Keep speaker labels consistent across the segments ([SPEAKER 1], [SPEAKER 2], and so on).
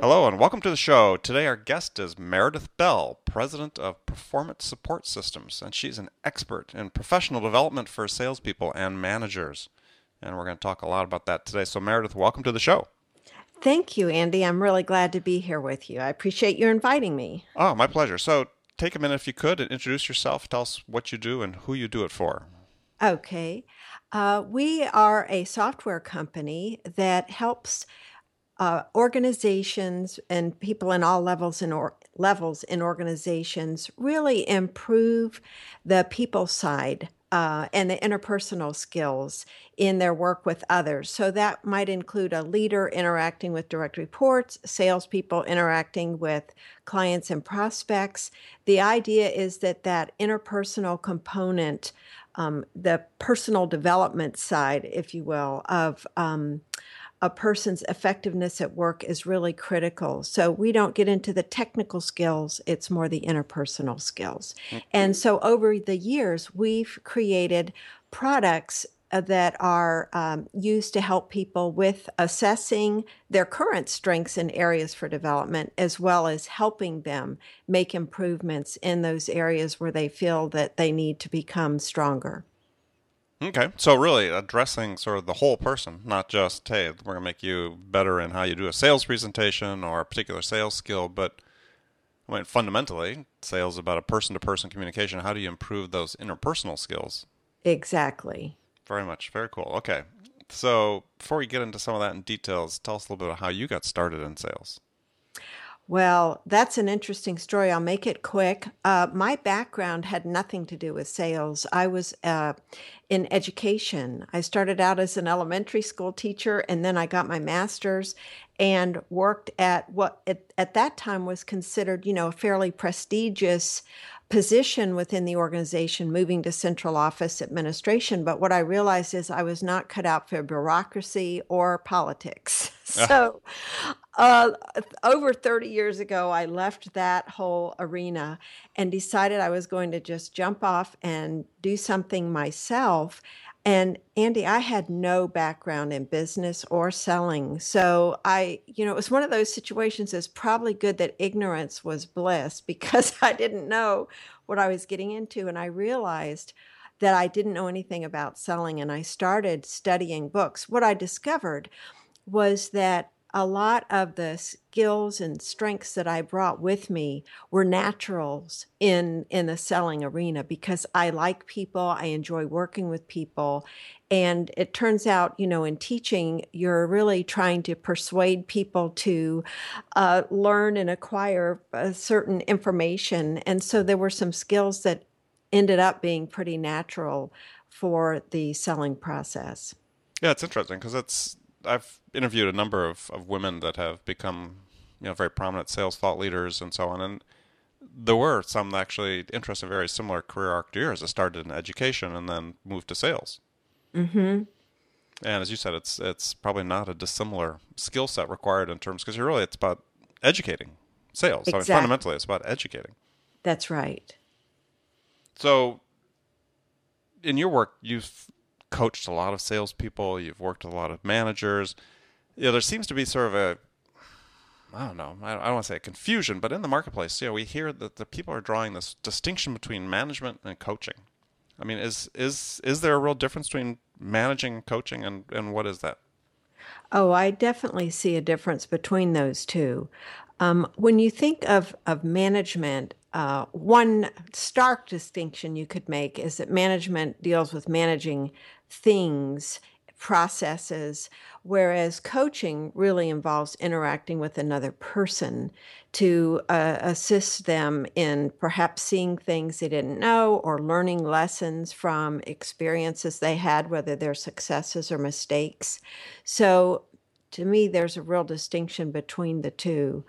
[SPEAKER 1] Hello and welcome to the show. Today our guest is Meredith Bell, President of Performance Support Systems, and she's an expert in professional development for salespeople and managers. And we're going to talk a lot about that today. So, Meredith, welcome to the show.
[SPEAKER 2] Thank you, Andy. I'm really glad to be here with you. I appreciate you inviting me.
[SPEAKER 1] Oh, my pleasure. So, take a minute if you could and introduce yourself. Tell us what you do and who you do it for.
[SPEAKER 2] Okay. Uh, we are a software company that helps uh, organizations and people in all levels in or, levels in organizations really improve the people side uh, and the interpersonal skills in their work with others. So that might include a leader interacting with direct reports, salespeople interacting with clients and prospects. The idea is that that interpersonal component, um, the personal development side, if you will, of um, a person's effectiveness at work is really critical. So we don't get into the technical skills, it's more the interpersonal skills. And so over the years, we've created products uh, that are um, used to help people with assessing their current strengths and areas for development, as well as helping them make improvements in those areas where they feel that they need to become stronger.
[SPEAKER 1] Okay, so really addressing sort of the whole person, not just hey, we're gonna make you better in how you do a sales presentation or a particular sales skill, but I mean, fundamentally, sales is about a person-to-person communication. How do you improve those interpersonal skills?
[SPEAKER 2] Exactly.
[SPEAKER 1] Very much. Very cool. Okay, so before we get into some of that in details, tell us a little bit about how you got started in sales.
[SPEAKER 2] Well, that's an interesting story. I'll make it quick. Uh, my background had nothing to do with sales. I was uh, in education. I started out as an elementary school teacher, and then I got my master's and worked at what at, at that time was considered, you know, a fairly prestigious position within the organization, moving to central office administration. But what I realized is I was not cut out for bureaucracy or politics. so, uh, over 30 years ago, I left that whole arena and decided I was going to just jump off and do something myself. And Andy, I had no background in business or selling. So I, you know, it was one of those situations It's probably good that ignorance was bliss because I didn't know what I was getting into. And I realized that I didn't know anything about selling. And I started studying books. What I discovered was that a lot of the skills and strengths that I brought with me were naturals in in the selling arena because I like people, I enjoy working with people, and it turns out, you know, in teaching, you're really trying to persuade people to uh, learn and acquire certain information, and so there were some skills that ended up being pretty natural for the selling process.
[SPEAKER 1] Yeah, it's interesting because it's I've interviewed a number of, of women that have become you know very prominent sales thought leaders and so on, and there were some actually interested in very similar career arc to yours that started in education and then moved to sales.
[SPEAKER 2] Mm-hmm.
[SPEAKER 1] And as you said, it's it's probably not a dissimilar skill set required in terms because you're really it's about educating sales. Exactly. So I mean, fundamentally, it's about educating.
[SPEAKER 2] That's right.
[SPEAKER 1] So, in your work, you've coached a lot of salespeople, you've worked with a lot of managers. You know, there seems to be sort of a I don't know. I don't want to say a confusion, but in the marketplace, you know, we hear that the people are drawing this distinction between management and coaching. I mean, is is is there a real difference between managing and coaching, and and what is that?
[SPEAKER 2] Oh, I definitely see a difference between those two. Um, when you think of of management, uh, one stark distinction you could make is that management deals with managing things, processes, whereas coaching really involves interacting with another person to uh, assist them in perhaps seeing things they didn't know or learning lessons from experiences they had, whether they're successes or mistakes. So, to me, there's a real distinction between the two.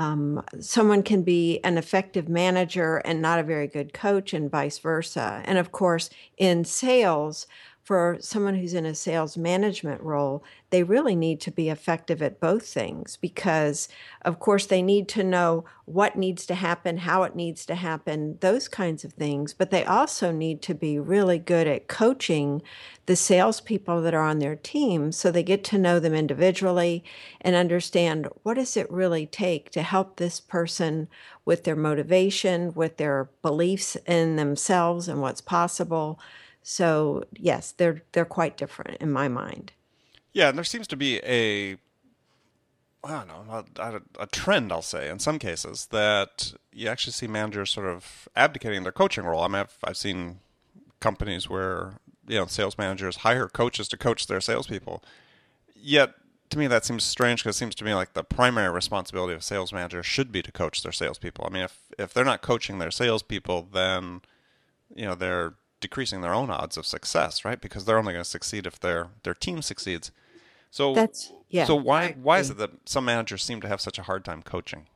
[SPEAKER 2] Um, someone can be an effective manager and not a very good coach, and vice versa. And of course, in sales, for someone who's in a sales management role, they really need to be effective at both things because, of course, they need to know what needs to happen, how it needs to happen, those kinds of things. But they also need to be really good at coaching the salespeople that are on their team so they get to know them individually and understand what does it really take to help this person with their motivation, with their beliefs in themselves and what's possible so yes, they're they're quite different in my mind.
[SPEAKER 1] Yeah, and there seems to be a I don't know a, a, trend, I'll say, in some cases that you actually see managers sort of abdicating their coaching role. I mean, I've, I've seen companies where you know sales managers hire coaches to coach their salespeople. Yet, to me, that seems strange because it seems to me like the primary responsibility of a sales manager should be to coach their salespeople. I mean, if if they're not coaching their salespeople, then you know they're decreasing their own odds of success, right? Because they're only going to succeed if their their team succeeds. So
[SPEAKER 2] that's yeah.
[SPEAKER 1] So why why is it that some managers seem to have such a hard time coaching?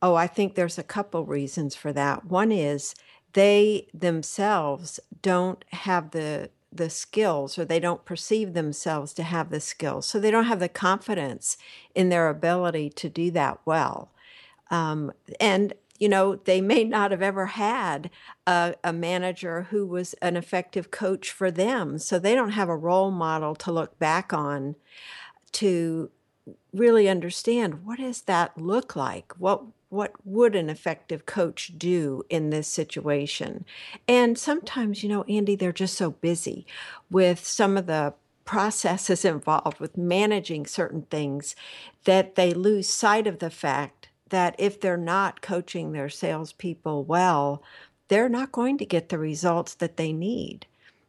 [SPEAKER 2] Oh, I think there's a couple reasons for that. One is they themselves don't have the the skills or they don't perceive themselves to have the skills. So they don't have the confidence in their ability to do that well. Um, and you know, they may not have ever had a, a, manager who was an effective coach for them. So they don't have a role model to look back on to really understand what does that look like? What what would an effective coach do in this situation? And sometimes, you know, Andy, they're just so busy with some of the processes involved with managing certain things that they lose sight of the fact that if they're not coaching their salespeople well, they're not going to get the results that they need.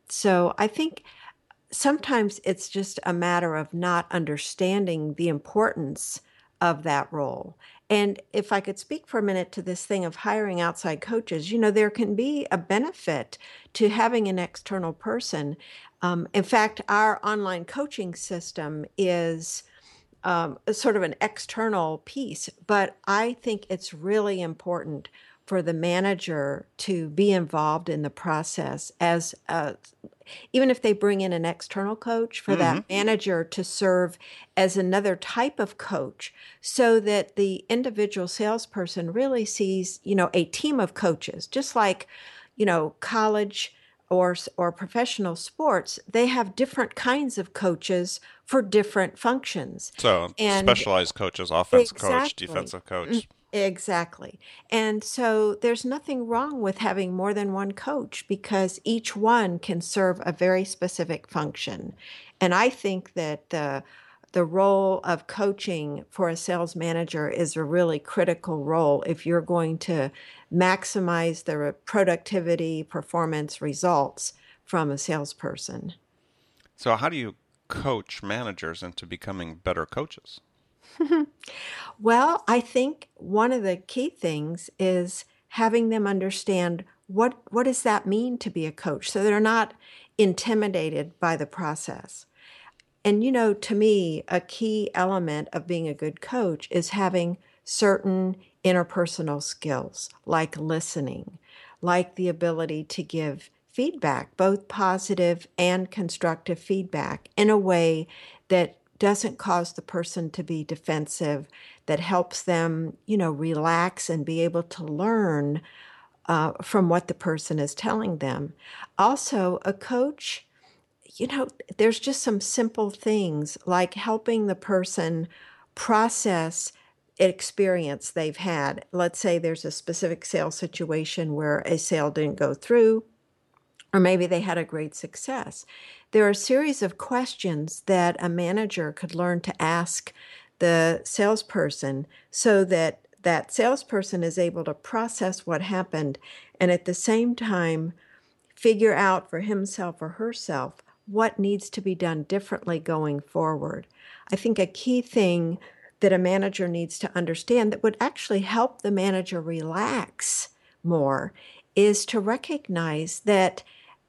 [SPEAKER 2] So I think sometimes it's just a matter of not understanding the importance of that role. And if I could speak for a minute to this thing of hiring outside coaches, you know, there can be a benefit to having an external person. Um, in fact, our online coaching system is um, sort of an external piece, but I think it's really important for the manager to be involved in the process as a, even if they bring in an external coach for mm-hmm. that manager to serve as another type of coach so that the individual salesperson really sees you know a team of coaches just like you know college or or professional sports, they have different kinds of coaches for different functions.
[SPEAKER 1] So and specialized coaches, offense exactly, coach, defensive coach. Mm,
[SPEAKER 2] exactly. And so there's nothing wrong with having more than one coach because each one can serve a very specific function. And I think that the the role of coaching for a sales manager is a really critical role if you're going to maximize the productivity, performance, results from a salesperson.
[SPEAKER 1] So, how do you coach managers into becoming better coaches?
[SPEAKER 2] well, I think one of the key things is having them understand what what does that mean to be a coach so they're not intimidated by the process. And you know, to me, a key element of being a good coach is having certain interpersonal skills like listening, like the ability to give feedback, both positive and constructive feedback, in a way that doesn't cause the person to be defensive, that helps them, you know, relax and be able to learn uh, from what the person is telling them. Also, a coach, you know, there's just some simple things like helping the person process experience they've had. Let's say there's a specific sales situation where a sale didn't go through, or maybe they had a great success. There are a series of questions that a manager could learn to ask the salesperson so that that salesperson is able to process what happened and at the same time figure out for himself or herself what needs to be done differently going forward. I think a key thing that a manager needs to understand that would actually help the manager relax more is to recognize that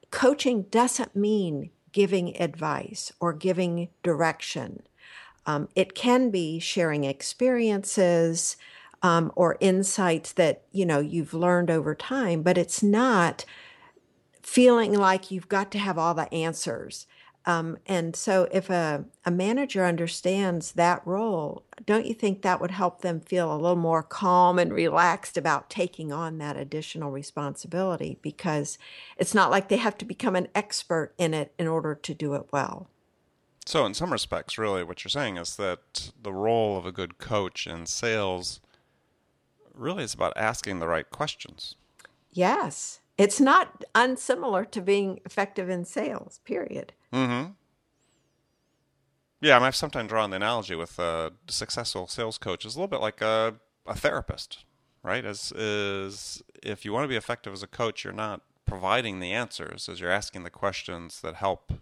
[SPEAKER 2] coaching doesn't mean giving advice or giving direction. Um, it can be sharing experiences um, or insights that you know you've learned over time, but it's not feeling like you've got to have all the answers. Um, and so, if a, a manager understands that role, don't you think that would help them feel a little more calm and relaxed about taking on that additional responsibility? Because it's not like they have to become an expert in it in order to do it well.
[SPEAKER 1] So, in some respects, really, what you're saying is that the role of a good coach in sales really is about asking the right questions.
[SPEAKER 2] Yes. It's not unsimilar to being effective in sales, period.
[SPEAKER 1] Mm-hmm. Yeah, I mean, I've sometimes drawn the analogy with a successful sales coach is a little bit like a, a therapist, right? As is if you want to be effective as a coach, you're not providing the answers as you're asking the questions that help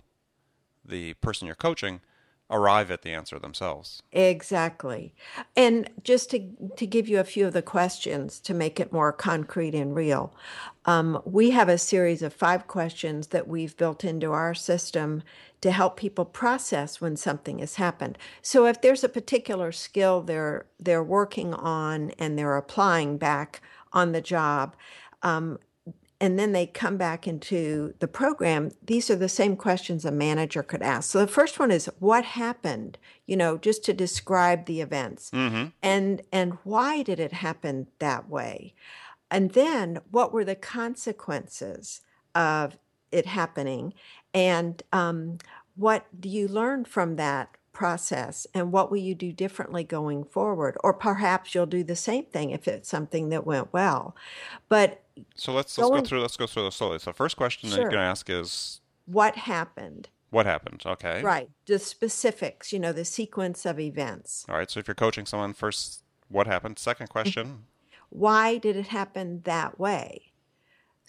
[SPEAKER 1] the person you're coaching arrive at the answer themselves.
[SPEAKER 2] Exactly. And just to, to give you a few of the questions to make it more concrete and real, um, we have a series of five questions that we've built into our system to help people process when something has happened. So if there's a particular skill they're they're working on and they're applying back on the job, um, and then they come back into the program, these are the same questions a manager could ask. So the first one is what happened, you know, just to describe the events.
[SPEAKER 1] Mm-hmm.
[SPEAKER 2] And and why did it happen that way? And then what were the consequences of it happening? And um, what do you learn from that process and what will you do differently going forward or perhaps you'll do the same thing if it's something that went well but
[SPEAKER 1] so let's let's go through let's go through this slowly. So first question
[SPEAKER 2] Sure.
[SPEAKER 1] that you're going to ask is
[SPEAKER 2] what happened
[SPEAKER 1] what happened? Okay.
[SPEAKER 2] right the specifics you know the sequence of events
[SPEAKER 1] All right. So if you're coaching someone, first what happened? Second
[SPEAKER 2] Mm-hmm.
[SPEAKER 1] question.
[SPEAKER 2] why did it happen that way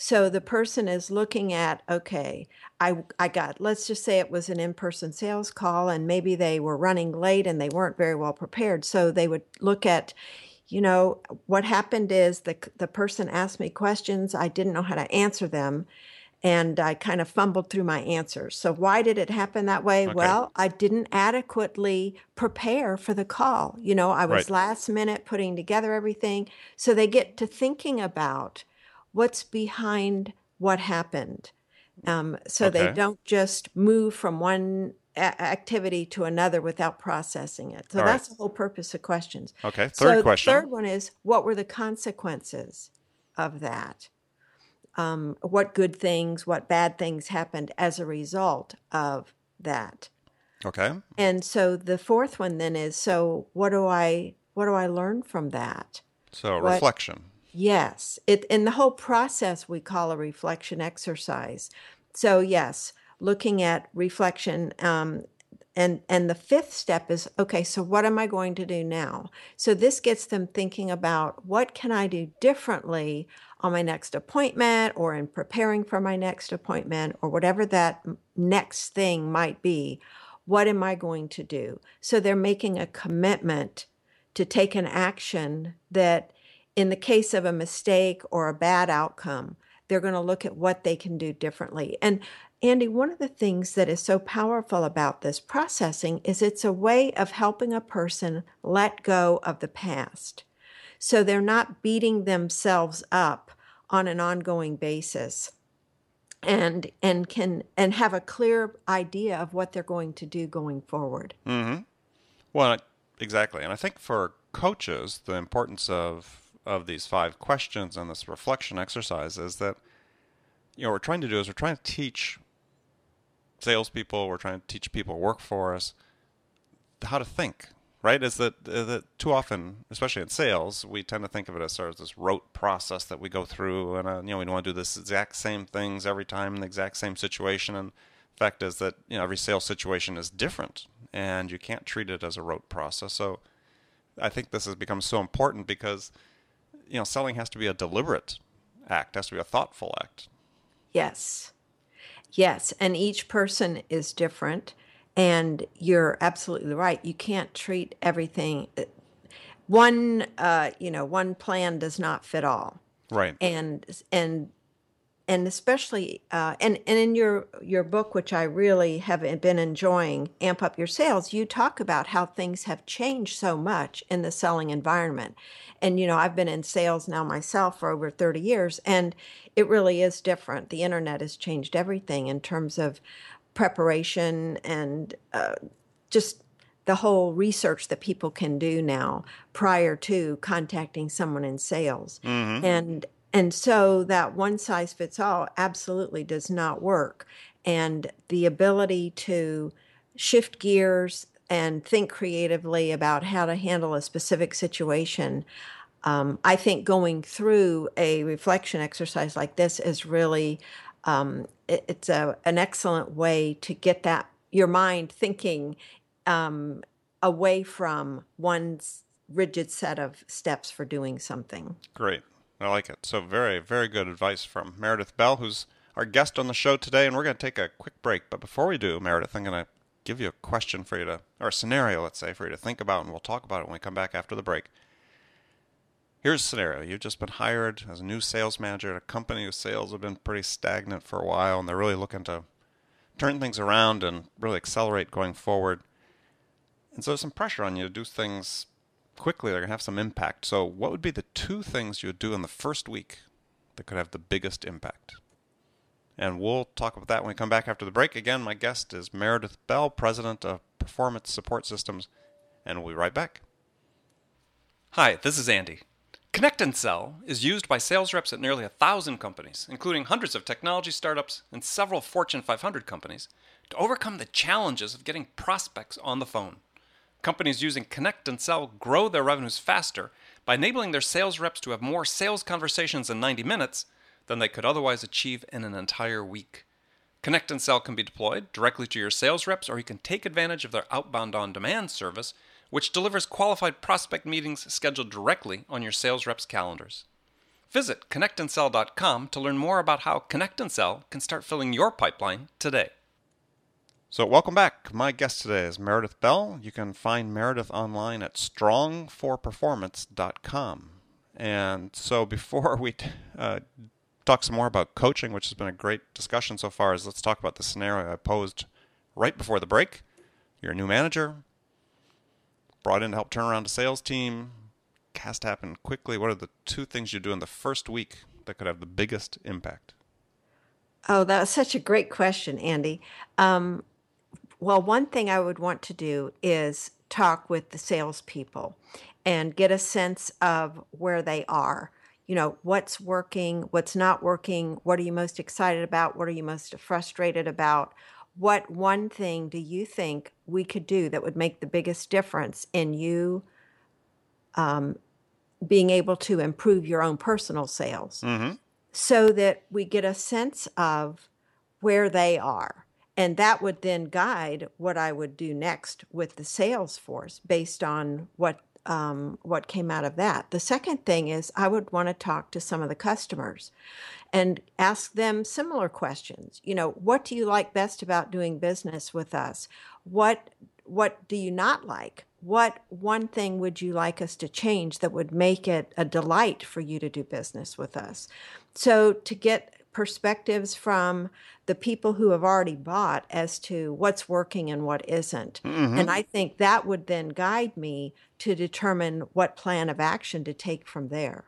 [SPEAKER 2] so the person is looking at okay i i got let's just say it was an in-person sales call and maybe they were running late and they weren't very well prepared. So they would look at you know what happened is the the person asked me questions. I didn't know how to answer them and i kind of fumbled through my answers. So why did it happen that way?
[SPEAKER 1] Okay.
[SPEAKER 2] well i didn't adequately prepare for the call. You know i was
[SPEAKER 1] Right.
[SPEAKER 2] last minute putting together everything. So they get to thinking about what's behind what happened um, so they don't just move from one a- activity to another without processing it so
[SPEAKER 1] All right.
[SPEAKER 2] that's the whole purpose of questions
[SPEAKER 1] Okay. Third
[SPEAKER 2] so
[SPEAKER 1] question.
[SPEAKER 2] the third one is what were the consequences of that um, what good things what bad things happened as a result of that
[SPEAKER 1] Okay.
[SPEAKER 2] and so the fourth one then is so what do i what do i learn from that
[SPEAKER 1] So
[SPEAKER 2] What-
[SPEAKER 1] reflection.
[SPEAKER 2] Yes, it in the whole process we call a reflection exercise. So yes, looking at reflection, um, and and the fifth step is okay. So what am I going to do now? So this gets them thinking about what can I do differently on my next appointment, or in preparing for my next appointment, or whatever that next thing might be. What am I going to do? So they're making a commitment to take an action that in the case of a mistake or a bad outcome, they're going to look at what they can do differently. And Andy, one of the things that is so powerful about this processing is it's a way of helping a person let go of the past. So they're not beating themselves up on an ongoing basis and and can and have a clear idea of what they're going to do going forward.
[SPEAKER 1] Mm-hmm. Well, exactly. And I think for coaches, the importance of of these five questions and this reflection exercise is that you know what we're trying to do is we're trying to teach salespeople, we're trying to teach people who work for us how to think. Right? Is that, that too often, especially in sales, we tend to think of it as sort of this rote process that we go through, and uh, you know we want to do this exact same things every time in the exact same situation. And fact is that you know every sales situation is different, and you can't treat it as a rote process. So I think this has become so important because you know selling has to be a deliberate act, has to be a thoughtful act.
[SPEAKER 2] Yes. Yes. And each person is different. And you're absolutely right. You can't treat everything. One, uh, you know, one plan does not fit all.
[SPEAKER 1] Right.
[SPEAKER 2] And, and, and especially uh, and and in your your book, which I really have been enjoying, amp up your sales. You talk about how things have changed so much in the selling environment, and you know I've been in sales now myself for over thirty years, and it really is different. The internet has changed everything in terms of preparation and uh, just the whole research that people can do now prior to contacting someone in sales. Mm-hmm. And and so that one size fits all absolutely does not work. And the ability to shift gears and think creatively about how to handle a specific situation. Um, I think going through a reflection exercise like this is really um, it, it's a, an excellent way to get that your mind thinking um, away from one rigid set of steps for doing something.
[SPEAKER 1] Great. I like it. So, very, very good advice from Meredith Bell, who's our guest on the show today. And we're going to take a quick break. But before we do, Meredith, I'm going to give you a question for you to, or a scenario, let's say, for you to think about, and we'll talk about it when we come back after the break. Here's a scenario. You've just been hired as a new sales manager at a company whose sales have been pretty stagnant for a while, and they're really looking to turn things around and really accelerate going forward. And so there's some pressure on you to do things quickly. They're going to have some impact. So, what would be the two things you would do in the first week that could have the biggest impact? And we'll talk about that when we come back after the break. Again, my guest is Meredith Bell, President of Performance Support Systems, and we'll be right back.
[SPEAKER 3] Hi, this is Andy. Connect and Sell is used by sales reps at nearly a thousand companies, including hundreds of technology startups and several Fortune 500 companies, to overcome the challenges of getting prospects on the phone. Companies using Connect and Sell grow their revenues faster by enabling their sales reps to have more sales conversations in 90 minutes than they could otherwise achieve in an entire week. Connect and Sell can be deployed directly to your sales reps, or you can take advantage of their outbound on demand service which delivers qualified prospect meetings scheduled directly on your sales reps' calendars. Visit connectandsell.com to learn more about how Connect and Sell can start filling your pipeline today.
[SPEAKER 1] So, welcome back. My guest today is Meredith Bell. You can find Meredith online at strongforperformance.com. And so, before we uh, talk some more about coaching, which has been a great discussion so far, is let's talk about the scenario I posed right before the break. You're a new manager, brought in to help turn around a sales team. Cast happen quickly. What are the two things you do in the first week that could have the biggest impact?
[SPEAKER 2] Oh, that was such a great question, Andy. Um, well, one thing I would want to do is talk with the salespeople and get a sense of where they are. You know, what's working, what's not working, what are you most excited about, what are you most frustrated about, what one thing do you think we could do that would make the biggest difference in you um, being able to improve your own personal sales mm-hmm. so that we get a sense of where they are and that would then guide what i would do next with the sales force based on what um, what came out of that. The second thing is I would want to talk to some of the customers and ask them similar questions. You know, what do you like best about doing business with us? What what do you not like? What one thing would you like us to change that would make it a delight for you to do business with us? So to get perspectives from the people who have already bought as to what's working and what isn't. Mm-hmm. And I think that would then guide me to determine what plan of action to take from there.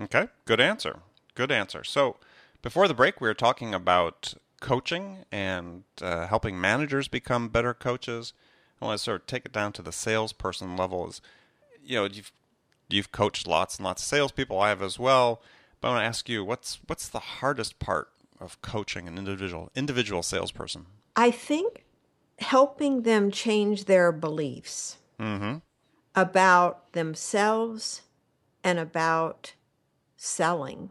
[SPEAKER 1] Okay, good answer. Good answer. So, before the break, we were talking about coaching and uh, helping managers become better coaches. I want to sort of take it down to the salesperson level. Is you know you've you've coached lots and lots of salespeople. I have as well. But I want to ask you, what's what's the hardest part of coaching an individual individual salesperson?
[SPEAKER 2] I think helping them change their beliefs mm-hmm. about themselves and about selling.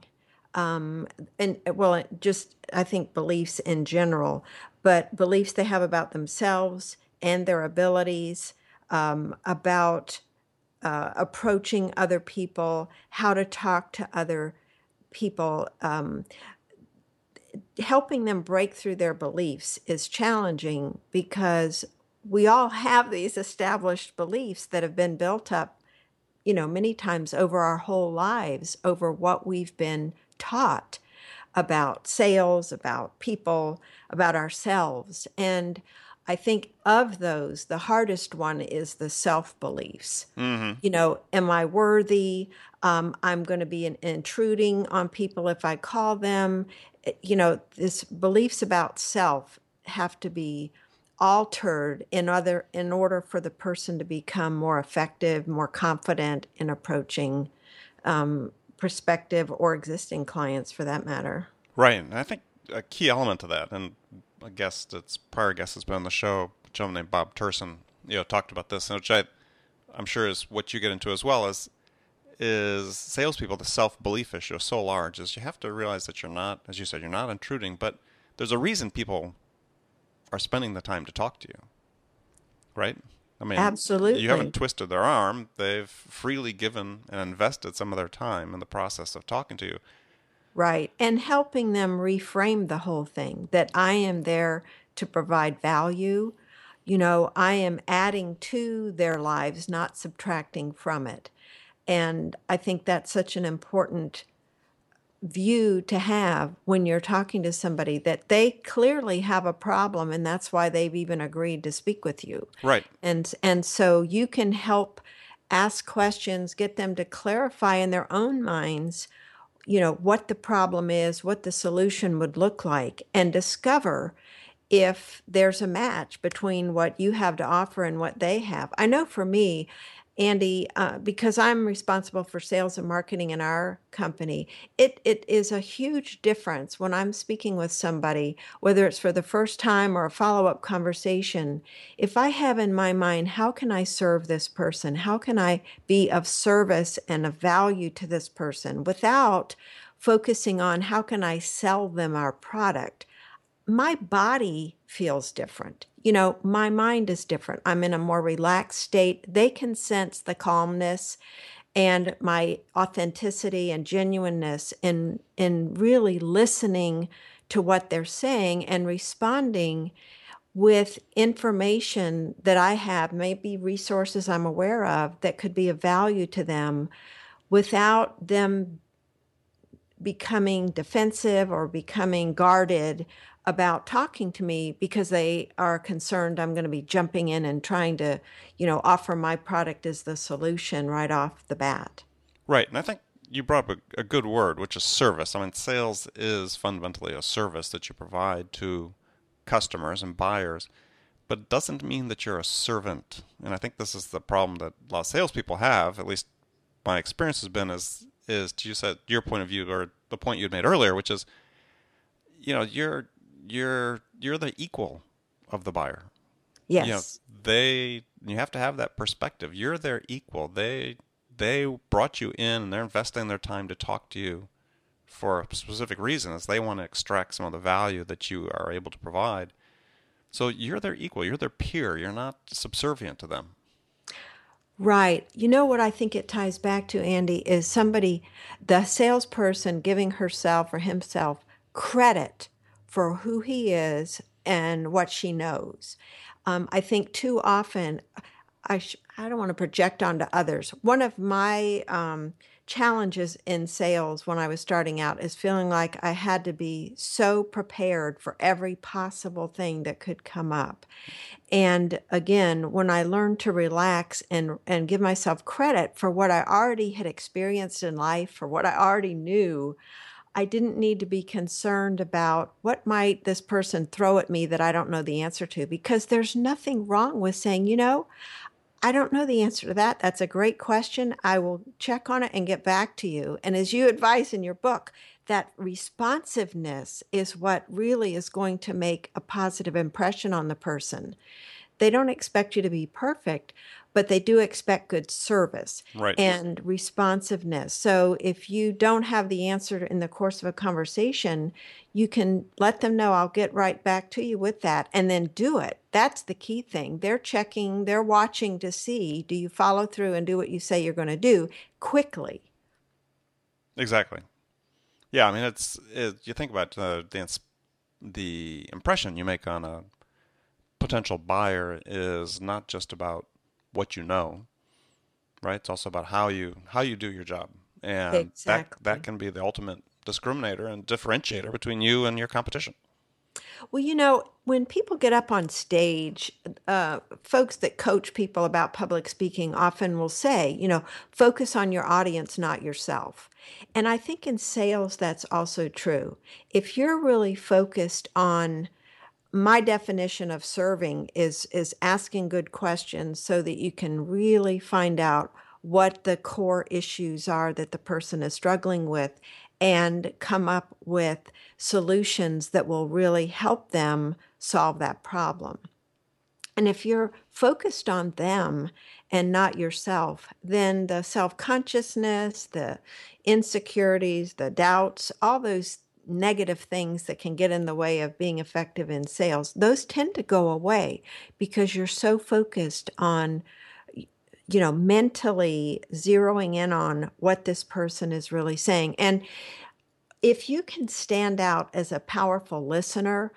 [SPEAKER 2] Um, and well, just I think beliefs in general, but beliefs they have about themselves and their abilities, um, about uh, approaching other people, how to talk to other people, um, helping them break through their beliefs is challenging because we all have these established beliefs that have been built up, you know, many times over our whole lives, over what we've been taught. about sales, about people, about ourselves. And I think of those, the hardest one is the self beliefs. Mm-hmm. You know, am I worthy? Um, I'm going to be an, intruding on people if I call them. Eh, you know, this beliefs about self have to be altered in other in order for the person to become more effective, more confident in approaching um, prospective or existing clients, for that matter.
[SPEAKER 1] Right, and I think a key element to that, and a guest that's prior guest has been on the show, a gentleman named Bob Terson, you know, talked about this, which I, I'm sure is what you get into as well as is salespeople. The self belief issue is so large is you have to realize that you're not, as you said, you're not intruding, but there's a reason people are spending the time to talk to you, right?
[SPEAKER 2] I mean, absolutely.
[SPEAKER 1] You haven't twisted their arm; they've freely given and invested some of their time in the process of talking to you.
[SPEAKER 2] Right. And helping them reframe the whole thing that I am there to provide value. You know, I am adding to their lives, not subtracting from it. And I think that's such an important view to have when you're talking to somebody that they clearly have a problem and that's why they've even agreed to speak with you.
[SPEAKER 1] Right.
[SPEAKER 2] And and so you can help ask questions, get them to clarify in their own minds you know, what the problem is, what the solution would look like, and discover if there's a match between what you have to offer and what they have. I know for me, Andy, uh, because I'm responsible for sales and marketing in our company, it, it is a huge difference when I'm speaking with somebody, whether it's for the first time or a follow up conversation. If I have in my mind, how can I serve this person? How can I be of service and of value to this person without focusing on how can I sell them our product? My body feels different you know, my mind is different. I'm in a more relaxed state. They can sense the calmness and my authenticity and genuineness in in really listening to what they're saying and responding with information that I have, maybe resources I'm aware of that could be of value to them without them becoming defensive or becoming guarded about talking to me because they are concerned I'm going to be jumping in and trying to, you know, offer my product as the solution right off the bat.
[SPEAKER 1] Right. And I think you brought up a, a good word, which is service. I mean, sales is fundamentally a service that you provide to customers and buyers, but it doesn't mean that you're a servant. And I think this is the problem that a lot of salespeople have, at least my experience has been, is, is to use that, your point of view or the point you had made earlier, which is, you know, you're you're you're the equal of the buyer.
[SPEAKER 2] Yes.
[SPEAKER 1] You know, they you have to have that perspective. You're their equal. They they brought you in and they're investing their time to talk to you for a specific reason as they want to extract some of the value that you are able to provide. So you're their equal, you're their peer, you're not subservient to them.
[SPEAKER 2] Right. You know what I think it ties back to, Andy, is somebody, the salesperson giving herself or himself credit for who he is and what she knows. Um, I think too often, I, sh- I don't want to project onto others. One of my um, challenges in sales when I was starting out is feeling like I had to be so prepared for every possible thing that could come up. And again, when I learned to relax and, and give myself credit for what I already had experienced in life, for what I already knew, I didn't need to be concerned about what might this person throw at me that I don't know the answer to because there's nothing wrong with saying, you know, I don't know the answer to that. That's a great question. I will check on it and get back to you. And as you advise in your book, that responsiveness is what really is going to make a positive impression on the person. They don't expect you to be perfect, but they do expect good service
[SPEAKER 1] right.
[SPEAKER 2] and responsiveness. So if you don't have the answer in the course of a conversation, you can let them know I'll get right back to you with that and then do it. That's the key thing. They're checking, they're watching to see do you follow through and do what you say you're going to do quickly.
[SPEAKER 1] Exactly. Yeah, I mean it's it, you think about uh, the the impression you make on a potential buyer is not just about what you know, right? It's also about how you how you do your job, and
[SPEAKER 2] exactly.
[SPEAKER 1] that that can be the ultimate discriminator and differentiator between you and your competition.
[SPEAKER 2] Well, you know, when people get up on stage, uh, folks that coach people about public speaking often will say, you know, focus on your audience, not yourself. And I think in sales, that's also true. If you're really focused on my definition of serving is is asking good questions so that you can really find out what the core issues are that the person is struggling with and come up with solutions that will really help them solve that problem. And if you're focused on them and not yourself, then the self consciousness, the insecurities, the doubts, all those negative things that can get in the way of being effective in sales, those tend to go away because you're so focused on you know, mentally zeroing in on what this person is really saying. And if you can stand out as a powerful listener,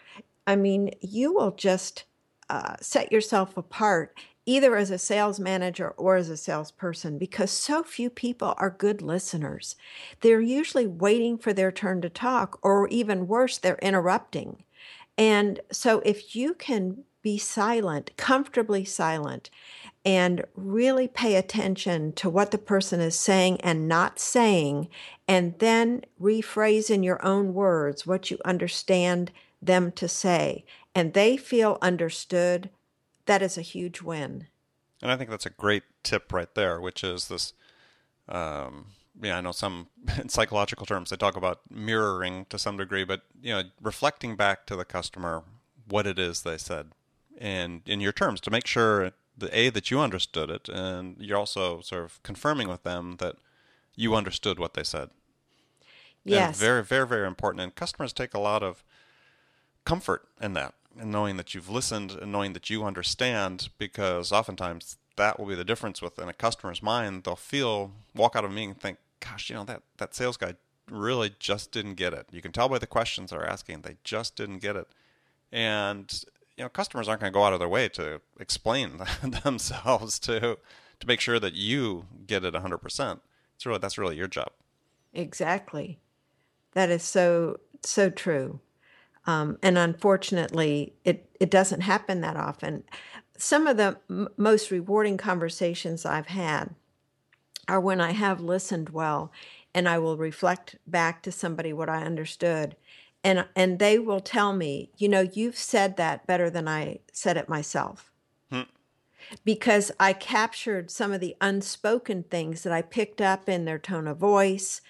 [SPEAKER 2] I mean, you will just uh, set yourself apart either as a sales manager or as a salesperson because so few people are good listeners. They're usually waiting for their turn to talk, or even worse, they're interrupting. And so if you can be silent, comfortably silent, and really pay attention to what the person is saying and not saying, and then rephrase in your own words what you understand them to say, and they feel understood, that is a huge win.
[SPEAKER 1] And I think that's a great tip right there, which is this. Um, yeah, I know some in psychological terms they talk about mirroring to some degree, but you know, reflecting back to the customer what it is they said, and in your terms to make sure the a that you understood it, and you're also sort of confirming with them that you understood what they said.
[SPEAKER 2] Yes,
[SPEAKER 1] very, very, very important. And customers take a lot of comfort in that, and knowing that you've listened and knowing that you understand, because oftentimes that will be the difference within a customer's mind. They'll feel walk out of a meeting and think, "Gosh, you know that that sales guy really just didn't get it." You can tell by the questions they're asking; they just didn't get it. And you know customers aren't going to go out of their way to explain themselves to to make sure that you get it 100%. It's really that's really your job.
[SPEAKER 2] Exactly. That is so so true. Um, and unfortunately, it it doesn't happen that often. Some of the m- most rewarding conversations I've had are when I have listened well and I will reflect back to somebody what I understood and and they will tell me, you know, you've said that better than I said it myself. Hmm. Because I captured some of the unspoken things that I picked up in their tone of voice,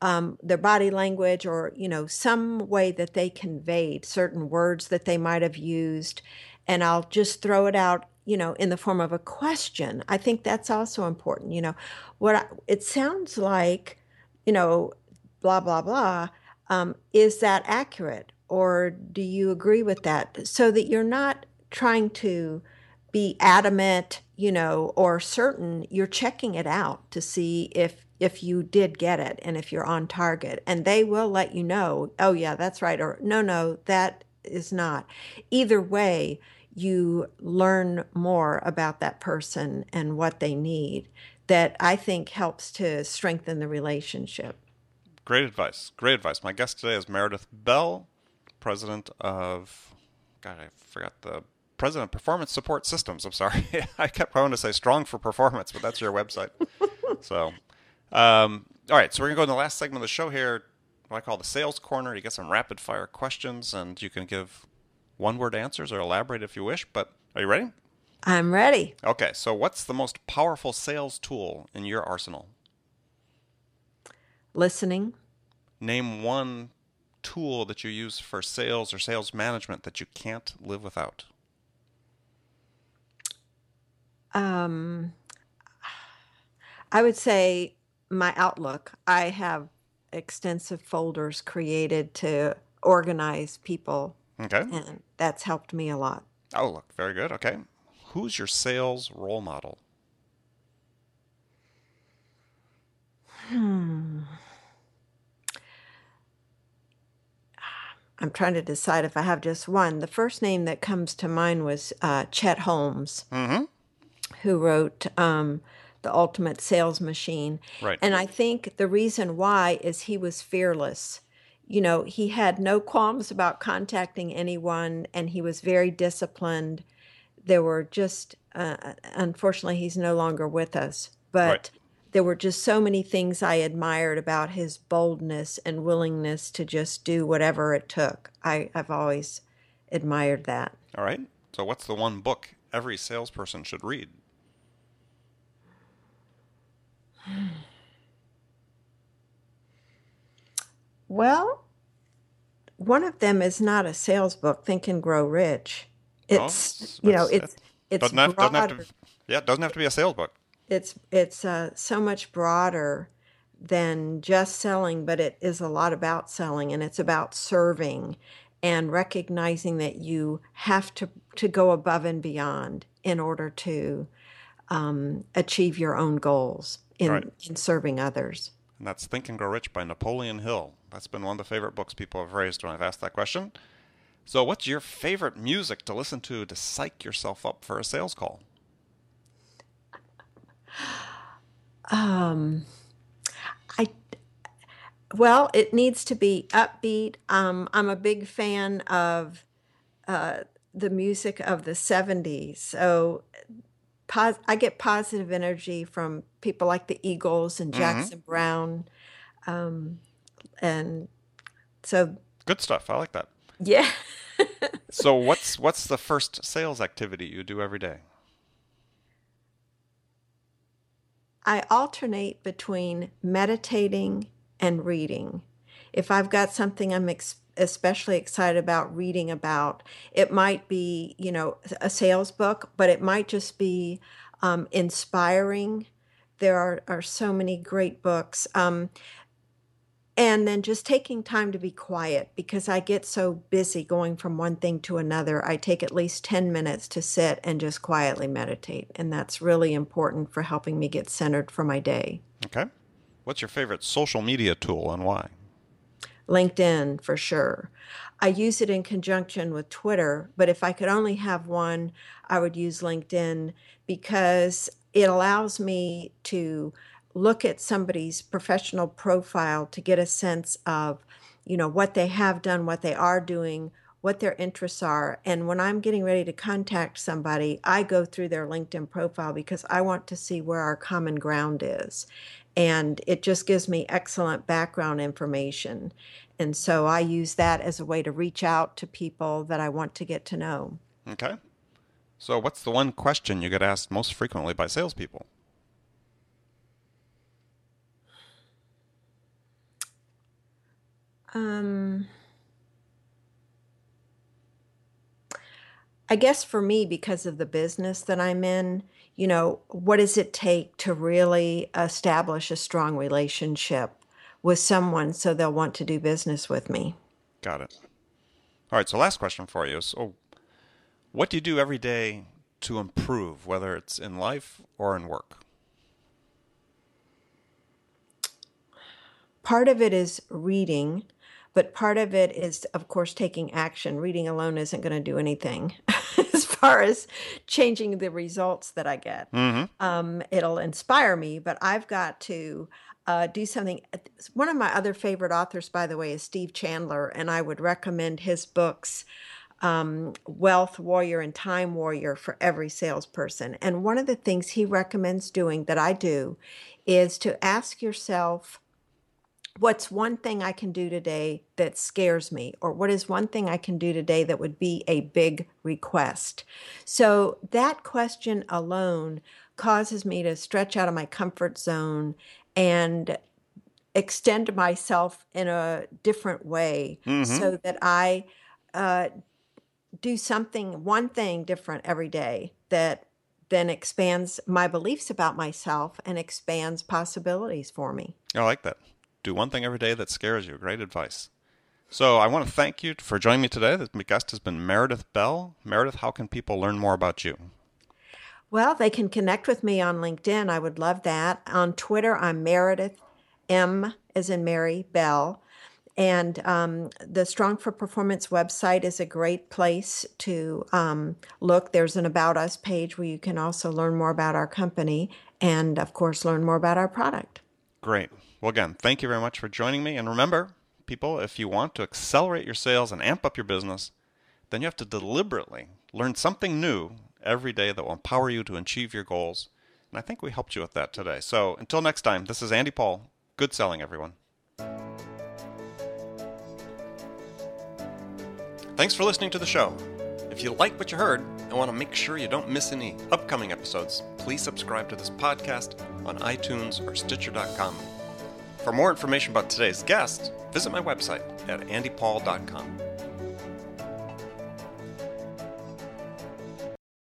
[SPEAKER 2] um, their body language, or you know, some way that they conveyed certain words that they might have used, and I'll just throw it out, you know, in the form of a question. I think that's also important. You know, what I, it sounds like, you know, blah blah blah um, is that accurate? Or do you agree with that? So that you're not trying to be adamant, you know, or certain, you're checking it out to see if if you did get it and if you're on target and they will let you know oh yeah that's right or no no that is not either way you learn more about that person and what they need that i think helps to strengthen the relationship
[SPEAKER 1] Great advice. Great advice. My guest today is Meredith Bell, president of, God, I forgot the president of Performance Support Systems. I'm sorry. I kept going to say Strong for Performance, but that's your website. so, um, all right. So we're going to go in the last segment of the show here, what I call the sales corner. You get some rapid fire questions, and you can give one word answers or elaborate if you wish. But are you ready?
[SPEAKER 2] I'm ready.
[SPEAKER 1] Okay. So, what's the most powerful sales tool in your arsenal?
[SPEAKER 2] listening.
[SPEAKER 1] Name one tool that you use for sales or sales management that you can't live without.
[SPEAKER 2] Um, I would say my Outlook. I have extensive folders created to organize people.
[SPEAKER 1] Okay.
[SPEAKER 2] And that's helped me a lot.
[SPEAKER 1] Oh, look, very good. Okay. Who's your sales role model?
[SPEAKER 2] Hmm. I'm trying to decide if I have just one. The first name that comes to mind was uh, Chet Holmes,
[SPEAKER 1] mm-hmm.
[SPEAKER 2] who wrote um, the ultimate sales machine.
[SPEAKER 1] Right.
[SPEAKER 2] And I think the reason why is he was fearless. You know, he had no qualms about contacting anyone and he was very disciplined. There were just, uh, unfortunately, he's no longer with us, but
[SPEAKER 1] Right.
[SPEAKER 2] there were just so many things I admired about his boldness and willingness to just do whatever it took. I, I've always admired that.
[SPEAKER 1] All right. So, what's the one book every salesperson should read?
[SPEAKER 2] Well, one of them is not a sales book, Think and Grow Rich. It's you know,
[SPEAKER 1] it's-
[SPEAKER 2] it's
[SPEAKER 1] doesn't have, doesn't have to. Yeah, it doesn't have to be a sales book.
[SPEAKER 2] It's it's uh, so much broader than just selling, but it is a lot about selling, and it's about serving and recognizing that you have to to go above and beyond in order to um, achieve your own goals in
[SPEAKER 1] Right.
[SPEAKER 2] in serving others.
[SPEAKER 1] And that's Think and Grow Rich by Napoleon Hill. That's been one of the favorite books people have raised when I've asked that question. So, what's your favorite music to listen to to psych yourself up for a sales call?
[SPEAKER 2] Um, I well, it needs to be upbeat. Um, I'm a big fan of uh, the music of the '70s, so pos- I get positive energy from people like the Eagles and Jackson Browne, um, and so
[SPEAKER 1] Good stuff. I like that.
[SPEAKER 2] yeah.
[SPEAKER 1] So, what's what's the first sales activity you do every day?
[SPEAKER 2] I alternate between meditating and reading. If I've got something I'm ex- especially excited about reading about, it might be, you know, a sales book, but it might just be um, inspiring. There are, are so many great books. Um, and then just taking time to be quiet because I get so busy going from one thing to another. I take at least 10 minutes to sit and just quietly meditate. And that's really important for helping me get centered for my day.
[SPEAKER 1] Okay. What's your favorite social media tool and why?
[SPEAKER 2] LinkedIn for sure. I use it in conjunction with Twitter, but if I could only have one, I would use LinkedIn because it allows me to look at somebody's professional profile to get a sense of, you know, what they have done, what they are doing, what their interests are. And when I'm getting ready to contact somebody, I go through their LinkedIn profile because I want to see where our common ground is. And it just gives me excellent background information. And so I use that as a way to reach out to people that I want to get to know.
[SPEAKER 1] Okay. So, what's the one question you get asked most frequently by salespeople?
[SPEAKER 2] Um, I guess for me, because of the business that I'm in, you know, what does it take to really establish a strong relationship with someone so they'll want to do business with me?
[SPEAKER 1] Got it. All right. So, last question for you. So, what do you do every day to improve, whether it's in life or in work?
[SPEAKER 2] part of it is reading, but part of it is, of course, taking action. Reading alone isn't going to do anything far as changing the results that I get. Um, it'll inspire me, but I've got to uh, do something. One of my other favorite authors, by the way, is Steve Chandler, and I would recommend his books. Um, Wealth Warrior and Time Warrior for every salesperson. And one of the things he recommends doing that I do is to ask yourself, what's one thing I can do today that scares me? Or what is one thing I can do today that would be a big request? So that question alone causes me to stretch out of my comfort zone and extend myself in a different way so that I uh, do something, one thing different every day that then expands my beliefs about myself and expands possibilities for me.
[SPEAKER 1] I like that. Do one thing every day that scares you. Great advice. So, I want to thank you for joining me today. The guest has been Meredith Bell. Meredith, how can people learn more about you?
[SPEAKER 2] Well, they can connect with me on LinkedIn. I would love that. On Twitter, I'm Meredith M as in Mary Bell. And um, the Strong for Performance website is a great place to um, look. There's an About Us page where you can also learn more about our company and, of course, learn more about our product.
[SPEAKER 1] Great. Well, again, thank you very much for joining me. And remember, people, if you want to accelerate your sales and amp up your business, then you have to deliberately learn something new every day that will empower you to achieve your goals. And I think we helped you with that today. So until next time, this is Andy Paul. Good selling, everyone. Thanks for listening to the show. If you like what you heard and want to make sure you don't miss any upcoming episodes, please subscribe to this podcast on iTunes or Stitcher.com. For more information about today's guest, visit my website at andypaul.com.